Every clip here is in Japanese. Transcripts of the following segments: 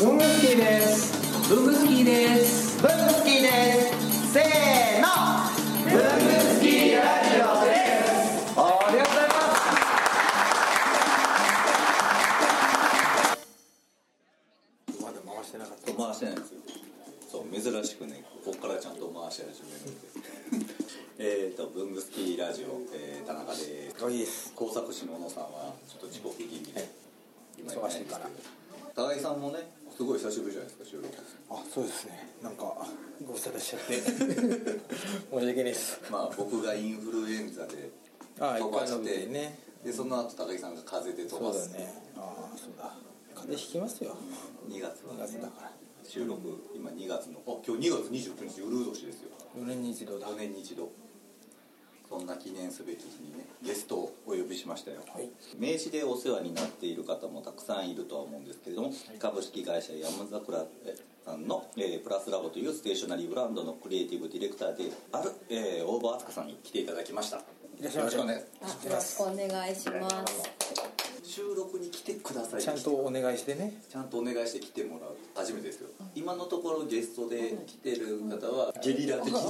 文具スキーです。文具スキーです。文具スキーです。せーの。文具スキーラジオです。ありがとうございます。まだ回してなかっ回してないんです。よそう珍しくねここからちゃんと回し始めるんでえっと文具スキーラジオ、えー、田中ですたいいです。工作士の小野さんはちょっと遅刻気味で。忙しいから。高木さんもねすごい久しぶりじゃないですか収録。あそうですね。なんか。ご無沙汰しちゃって。申し訳ないです。まあ僕がインフルエンザであ飛ばしててね。でその後高木さんが風邪で飛そうだばすね。ああそうだ。風邪ひきますよ。2月は2月だから。収録今2月のあ今日2月29日ウルー年ですよ。4年に一度だ。5年に一度そんな記念すべき日にねゲストをお呼びしましたよ、はい。名刺でお世話になっている方もたくさんいるとは思うんですけれども、株式会社山桜さんの、えープラスラボというステーショナリーブランドのクリエイティブディレクターである、えー大場敦子さんに来ていただきました。いらっしゃいませ。よろしくお願いあよろしくお願いします。収録に来てくださいちゃんとお願いしてね。ちゃんとお願いして来てもらう初めてですよ。今のところゲストで来てる方はゲリラ的。であ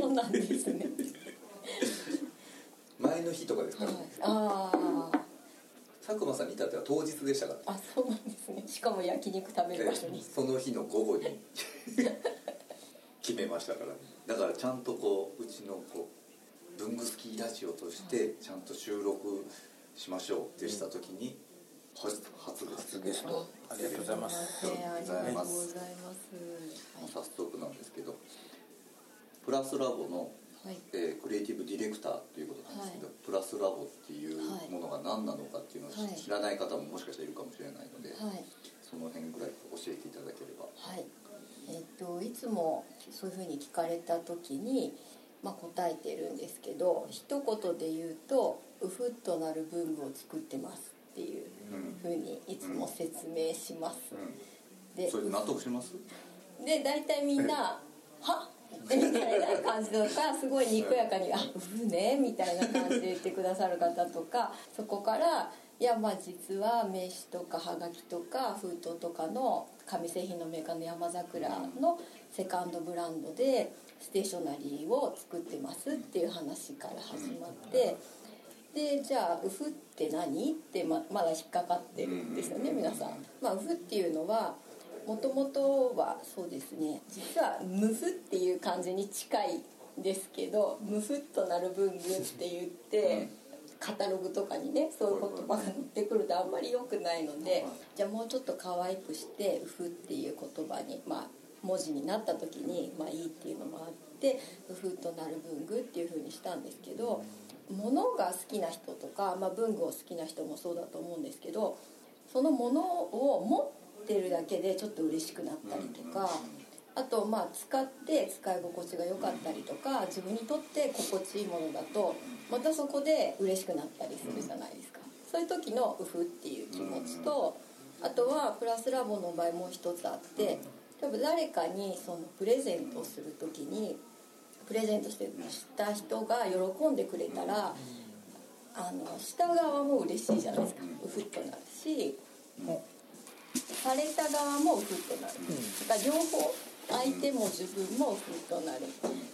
そうなんですね。日とかですか？ら、ねああ、佐久間さんに至っては当日でしたか？らあそうなんですね。しかも焼肉食べる場所に。その日の午後に。決めましたから。だからちゃんとこううちのこう文具スキーラジオとしてちゃんと収録しましょうってした時に初初です。初ゲスト。ありがとうございます。えーありがとうございます。早速なんですけどプラスラボの、はい。えークリエイティブディレクターということなんですけど、はいプラスラボっていうものが何なのかっていうのをはい知らない方ももしかしたらいるかもしれないので、はい。その辺ぐらい教えていただければはい。えっといつもそういうふうに聞かれた時に。まあ、答えてるんですけど一言で言うと「うふっとなる文具を作ってます」っていうふうにいつも説明します。でそれで納得します？で大体みんな「は？っ!」みたいな感じとかすごいにこやかに「あうふね」みたいな感じで言ってくださる方とか そこから「いやまあ実は名刺とかはがきとか封筒とかの紙製品のメーカーの山桜のセカンドブランドでステーショナリーを作ってます」っていう話から始まって。でじゃあ「ウフって何?」ってままだ引っかかってるんですよね皆さん。まあ、ウフっていうのはもともとはそうですね実は「ムフ」っていう感じに近いんですけど「ムフっとなる文具」って言って、カタログとかにねそういう言葉が載ってくるとあんまり良くないので、じゃあもうちょっと可愛くして「ウフ」っていう言葉にまあ文字になった時にまあいいっていうのもあって「ウフっとなる文具」っていうふうにしたんですけど物が好きな人とか、まあ、文具を好きな人もそうだと思うんですけどそのものを持ってるだけでちょっと嬉しくなったりとかあとまあ使って使い心地が良かったりとか自分にとって心地いいものだとまたそこで嬉しくなったりするじゃないですか。そういう時の「ウフ」っていう気持ちとあとはプラスラボの場合もう一つあって例えば誰かにそのプレゼントをする時にプレゼントしてした人が喜んでくれたらあの下側も嬉しいじゃないですか。ウフッとなるしされた側もウフッとなるだから両方相手も自分もウフッとなる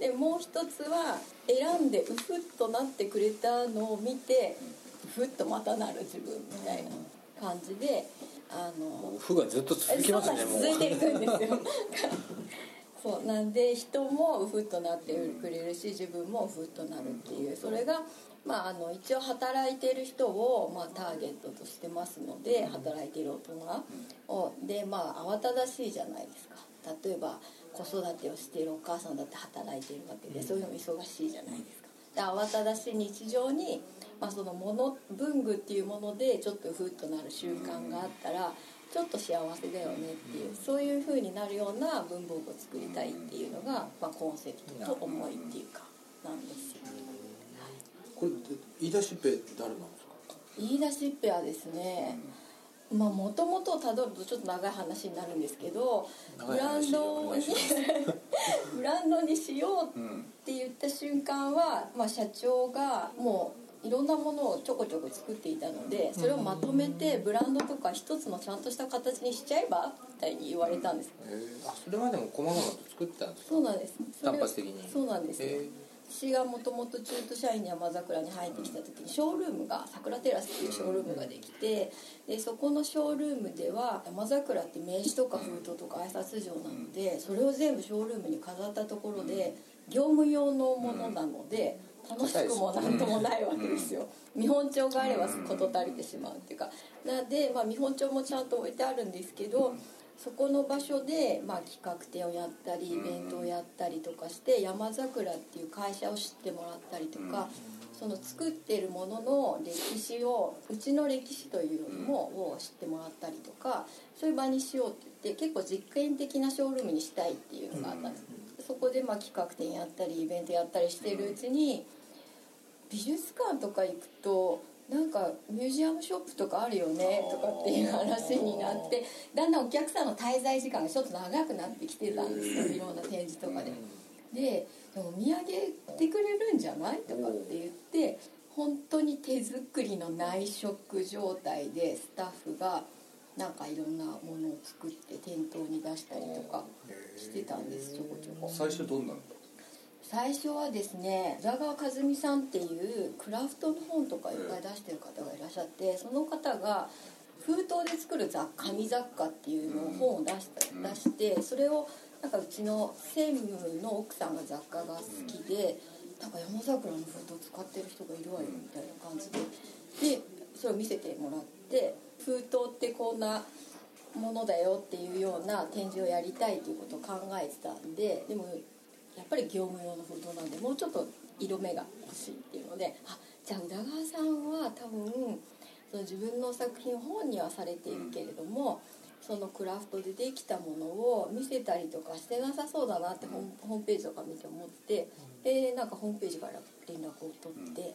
でもう一つは選んでウフッとなってくれたのを見てウフッとまたなる自分みたいな感じであの負がずっと続きますね続いていくんですよ。そうなんで人もウフッとなってくれるし自分もウフッとなるっていう。それが、まあ、あの一応働いてる人を、まあ、ターゲットとしてますので働いている大人をでまあ慌ただしいじゃないですか。例えば子育てをしているお母さんだって働いているわけでそういうのも忙しいじゃないですか。で慌ただしい日常に、まあ、そのもの文具っていうものでちょっとフッとなる習慣があったらちょっと幸せだよねっていうそういう風になるような文房具を作りたいっていうのが、まあ、コンセプトと思いっていうかなんですよこれ言い出しっぺ誰なんですか？言い出しっぺはですねまあもともとたどるとちょっと長い話になるんですけどブランドに ブランドにしようって言った瞬間は、まあ、社長がもういろんなものをちょこちょこ作っていたのでそれをまとめてブランドとか一つのちゃんとした形にしちゃえばみたいに言われたんです、えー。あそれまでも細々と作ってたんですか？そうなんです。単発的に。そうなんです私がもともと中途社員に山桜に入ってきた時にショールームが桜テラスっていうショールームができてでそこのショールームでは山桜って名刺とか封筒とか挨拶状なのでそれを全部ショールームに飾ったところで業務用のものなので楽しくもなんともないわけですよ。見本帳があれば事足りてしまうっていうか。なので、まあ、見本帳もちゃんと置いてあるんですけどそこの場所で、まあ、企画展をやったりイベントをやったりとかして山桜っていう会社を知ってもらったりとかその作ってるものの歴史をうちの歴史というよりもを知ってもらったりとかそういう場にしようって言って結構実験的なショールームにしたいっていうのがあったんです。そこでまあ企画展やったりイベントやったりしてるうちに美術館とか行くとなんかミュージアムショップとかあるよねとかっていう話になってだんだんお客さんの滞在時間がちょっと長くなってきてたんですよいろんな展示とかで。ででもお土産てくれるんじゃない？とかって言って本当に手作りの内職状態でスタッフがなんかいろんなものを作って店頭に出したりとかしてたんですちょこちょこ。最初どんなの？最初はですね宇田川和美さんっていうクラフトの本とかいっぱい出してる方がいらっしゃってその方が封筒で作る雑紙雑貨っていうのを本を出した、出してそれをなんかうちの専務の奥さんが雑貨が好きで、なんか山桜の封筒使ってる人がいるわよみたいな感じで。でそれを見せてもらって封筒ってこんなものだよっていうような展示をやりたいということを考えてたんででもやっぱり業務用の封筒なんでもうちょっと色目が欲しいっていうのであじゃあ宇田川さんは多分その自分の作品を本にはされているけれども、そのクラフトでできたものを見せたりとかしてなさそうだなってホームホームページとか見て思ってでなんかホームページから連絡を取って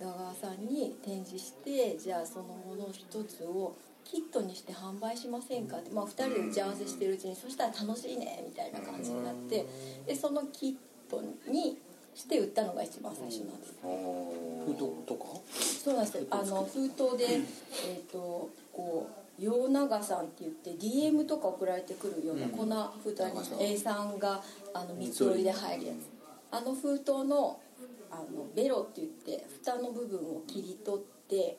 宇田川さんに展示してじゃあそのもの一つをキットにして販売しませんかって、まあ、2人で打ち合わせしてるうちにそしたら楽しいねみたいな感じになってでそのキットにして売ったのが一番最初なんです。封筒とか？そうなんです。よあの封筒でえっ、とこう洋長さんって言って DM とか送られてくるような粉封筒あります A さんがあの三つ折りで入るやつ。あの封筒のあのベロって言って蓋の部分を切り取って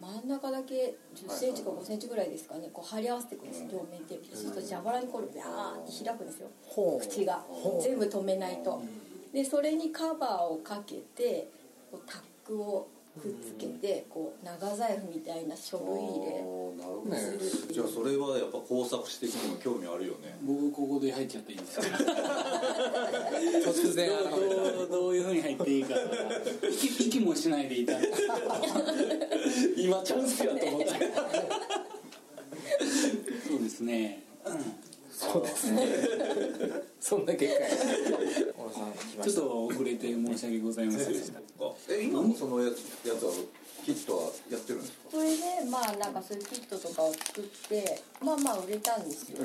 真ん中だけ1 0ンチか5センチぐらいですかね。こう貼り合わせていくんです。両面テー。プでそうすると蛇腹にこれビャーって開くんですよ。口が。全部止めないと。でそれにカバーをかけてこうタックをくっつけてこう長財布みたいな書類入れなるほどじゃあそれはやっぱ工作師的にも興味あるよね。僕ここで入っちゃっていいんですか？突然どうどういうふうに入っていいか息息もしないでいた。んです今チャンスやと思って そうですね、そうですね。そんな結果ちょっと遅れて申し訳ございませんでした。え今もそのやつやつはキットはやってるんですか？それでまあなんかそういうキットとかを作ってまあまあ売れたんですよ。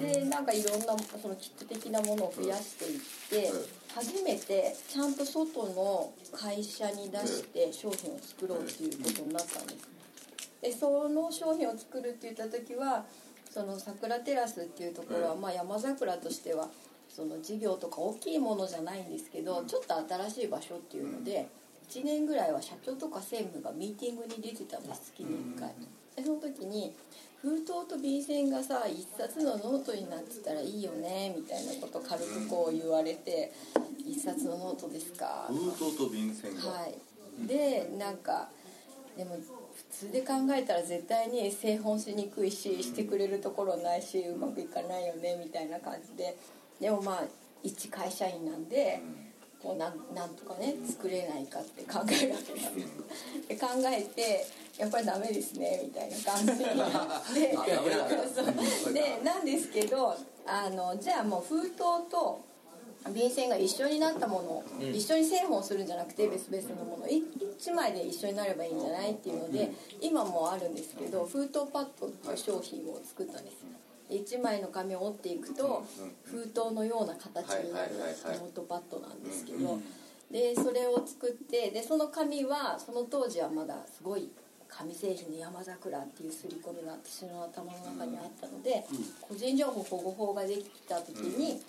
でなんかいろんなそのキット的なものを増やしていってうん初めてちゃんと外の会社に出して商品を作ろうっていうことになったんです。でその商品を作るって言った時はその桜テラスっていうところは、まあ、山桜としてはその事業とか大きいものじゃないんですけどちょっと新しい場所っていうので1年ぐらいは社長とか専務がミーティングに出てたんです月に1回。でその時に封筒と便箋がさ一冊のノートになってたらいいよねみたいなこと軽くこう言われて「一冊のノートですか?」封筒と便箋が、はい。でなんかでも普通で考えたら絶対に製本しにくいししてくれるところないしうまくいかないよねみたいな感じで。でもまあ一会社員なんでこうなんなんとかね作れないかって考えるわけですよで考えてやっぱりダメですねみたいな感じになって。でなんですけどあのじゃあもう封筒と便箋が一緒になったものを、一緒に製本するんじゃなくて別々のもの。い1枚で一緒になればいいんじゃないっていうので、今もあるんですけど封筒パッドっていう商品を作ったんです1枚の紙を折っていくと封筒のような形になるノートパッドなんですけどでそれを作ってでその紙はその当時はまだすごい紙製品の山桜っていう刷り込みが私の頭の中にあったので、個人情報保護法ができた時に、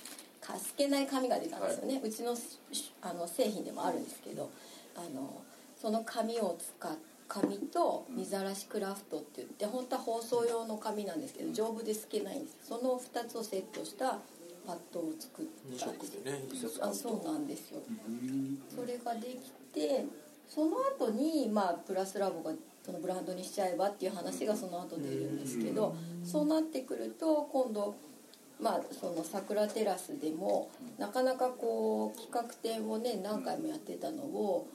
か透けない紙が出たんですよね、うちのしあの製品でもあるんですけどあのその紙を使っ紙と水ざしクラフトって言って本当は包装用の紙なんですけど丈夫で透けないんです。その2つをセットしたパッドを作ったんですでねあそうなんですよ。それができてその後にまあプラスラボがそのブランドにしちゃえばっていう話がその後出るんですけどそうなってくると今度まあその桜テラスでもなかなかこう企画展をね何回もやってたのを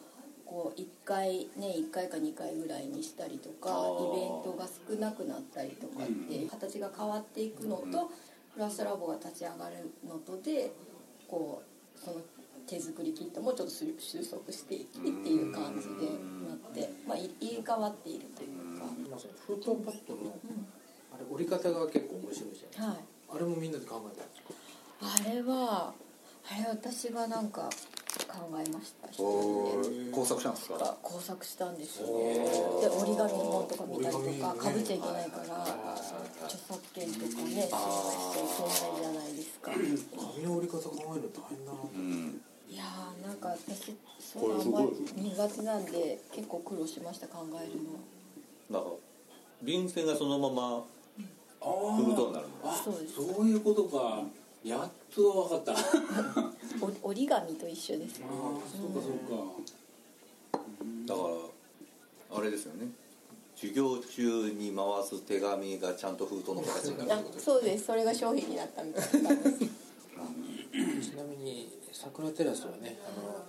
こう1回ね1回か2回ぐらいにしたりとかイベントが少なくなったりとかって形が変わっていくのとプラスラボが立ち上がるのとでこうその手作りキットもちょっと収束していきっていう感じでなって、まあ、い入れ替わっているというか、まあその封筒パッドのあれ折り方が結構面白いじゃないはい、あれもみんなで考えたんですか？あれはあれ私がなんか考えました。工作したんですか？工作したんですよ。ねで折り紙の本とか見たりとかかぶっちゃいけないから著作権とかね損害しちゃいけないじゃないですか。紙の折り方考えるの大変だなとうん。いやーなんか私そういうのあんまり苦手なんで結構苦労しました考えるの。だから便箋がそのままあ封筒になるのあそうです。そういうことか。やっと分かった。折り紙と一緒ですあそうかそうか。だからあれですよね。授業中に回す手紙がちゃんと封筒の形になるあってことですそうです。それが商品になったみたいなちなみに桜テラスはねあの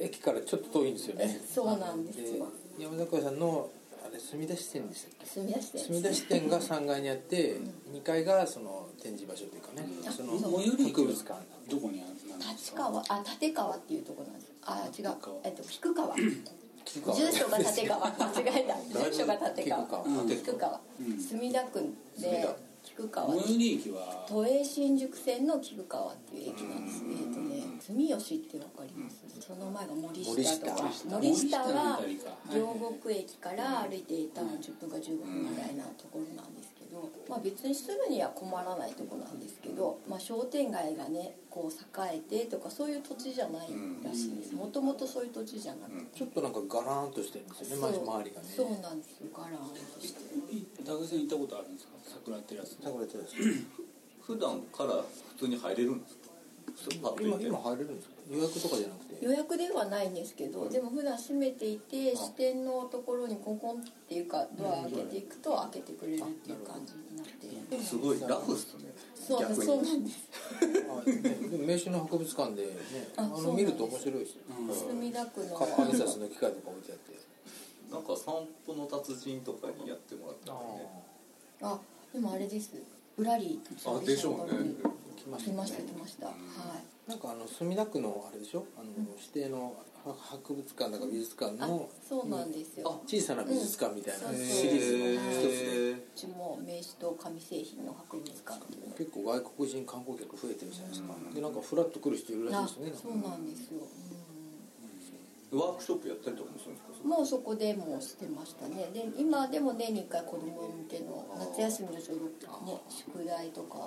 駅からちょっと遠いんですよね。そうなんですよ。で山桜さんの墨田支店でしたっけ？住み出して。墨田支店が3階にあって2階がその展示場所というかねその最寄り駅は博物館どこにある？んです立か川。あ立川っていうところなんです。あ違う。えっと菊川。住所が立川。間違えた。住所が立川。菊川。うん。菊川。うん。墨田区で菊川。最寄り駅は。都営新宿線の菊川っていう駅なんですえっとね住吉ってわかります？その前が森下とか。森下。は両国駅から歩いて多分10分か15分ぐらいなところなんですけど、まあ、別に住むには困らないところなんですけど、まあ、商店街がねこう栄えてとかそういう土地じゃないらしいです。もともとそういう土地じゃなくて、ちょっとなんかガラーンとしてるんですよね周りがね。そうなんですよ。ガラーンとして高木さん行ったことあるんですか？桜テラス桜テラス普段から普通に入れるんですか？今今入れるんですか？予約とかじゃなくて？予約ではないんですけど、でも普段閉めていて支店のところにコンコンっていうかドア開けていくと開けてくれるっていう感じになって。すごいラフっすね。そうそうなんです。名刺の博物館でねあの見ると面白いですよ。墨田区の。か挨拶の機械とか置いてあってなんか散歩の達人とかにやってもらったんでね。あでもあれです。ぶらりあでしょうね。来まし来ました来ました、はい。なんかあの墨田区のあれでしょ？あの指定のは博物館だか美術館あのそうなんですよ、小さな美術館みたいな。うん。シリーズの一つでへうちも名刺と紙製品の博物館。っていうの結構外国人観光客増えてるじゃないですか。でなんかフラッと来る人いるらあしいですね。そうなんですよ、ーワークショップやったりとかもするんですもうそこでもうしてましたね。で今でも年に1回子供向けの夏休みのちょうどね宿題とか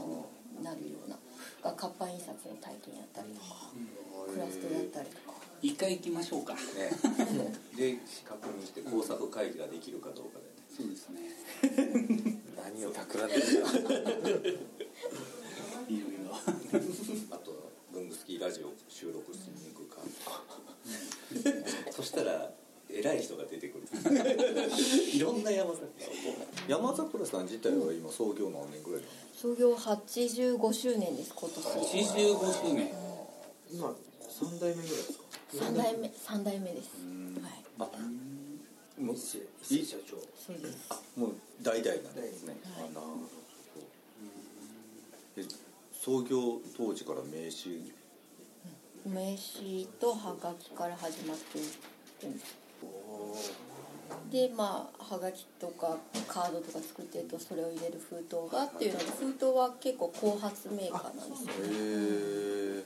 になるようなが活版印刷の体験やったりとか、クラフトやったりとか。一回行きましょうか。ね。で確認して工作会議ができるかどうかでね。そうですね。何を企んでるか いろいろ。あとは文具スキーラジオ収録しに行くか偉い人が出てくる。いろんな山桜山桜さん自体は今創業何年ぐらい創業85周年です今年。85周年。今三代目ぐらいですか？3代目三代目です。はい。あもう社長そうです。あもう代々なんですね、はい。あなるほど。え創業当時から名刺？名刺とハガキから始まってるんですでまあはがきとかカードとか作ってるとそれを入れる封筒がっていうので封筒は結構後発メーカーなんですよへえ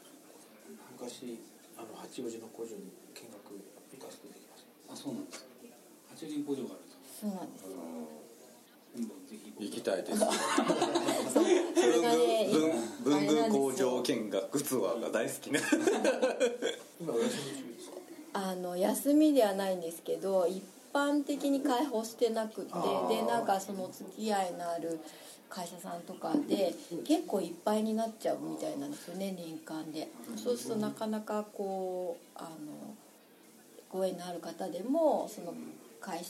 昔ああの八王子の工場に見学行かせていただきました。あそうなんですか。八王子に工場があると。そうなんです行きたいです。それがね文具工場見学ツアーが大好きな。今お休み中ですか？あの休みではないんですけど一般的に開放してなくてでなんかその付き合いのある会社さんとかで結構いっぱいになっちゃうみたいなんですよね年間で。そうするとなかなかこうあのご縁のある方でもその会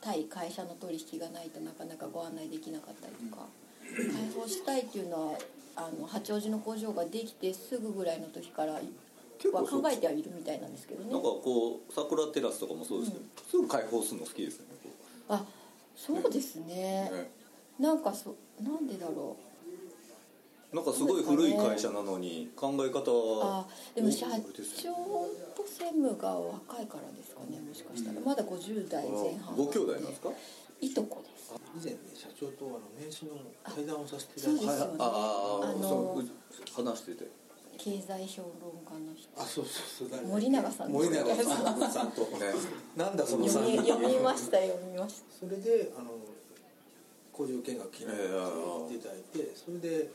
対会社の取引がないとなかなかご案内できなかったりとか。開放したいっていうのはあの八王子の工場ができてすぐぐらいの時からは考えてはいるみたいなんですけどね。なんかこう桜テラスとかもそうですけど、すぐ開放するの好きですよねあそうですね。ね。なんかそなんでだろなんかすごい古い会社なのに考え方うあはでも社長と専務が若いからですかねもしかしたら。まだ50代前半。ご兄弟なんですか？いとこです。以前ね社長とあの年始の対談をさせていただいてそうですよね。あああのそう話してて経済評論家の人。あそうそうそう誰森永さん森永ですさん。とねなんだその3読み人。読みました読みましそれであの工場見学気になっていただいてそれで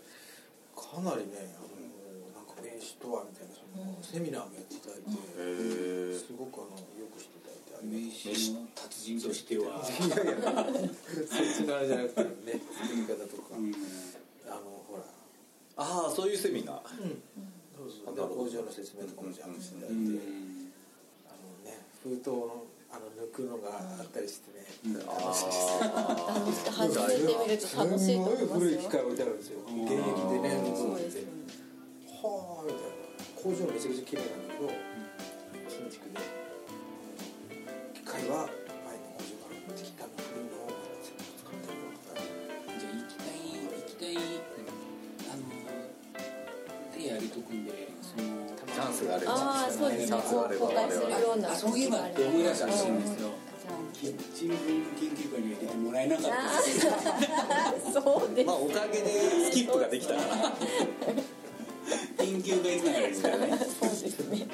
かなりねあのなんか名刺とはみたいなそのセミナーもやっていただいてへえすごくあのよくしていただいて。名刺の達人としては、いやいやそっちのあれじゃなくてね作り方とか、うん。あのほら。ああそういうセミナー。そうそうなるほど工場の説明とかもちゃんとしてあのね封筒のあの抜くのがあったりしてね、あた楽しく初めて見ると楽しいと思いすごますよい古い機械置いてあるんですようん現役でね抜くそうのってはあみたいな工場めちゃくちゃ綺麗なんだけど新築で。機械はそうですね。公開するようなあそういえばって思い出したらしいんですよ。キッチン研究会には出てもらえなかった。そうです。まあおかげでスキップができたから。研究会つながりですからね。そうですね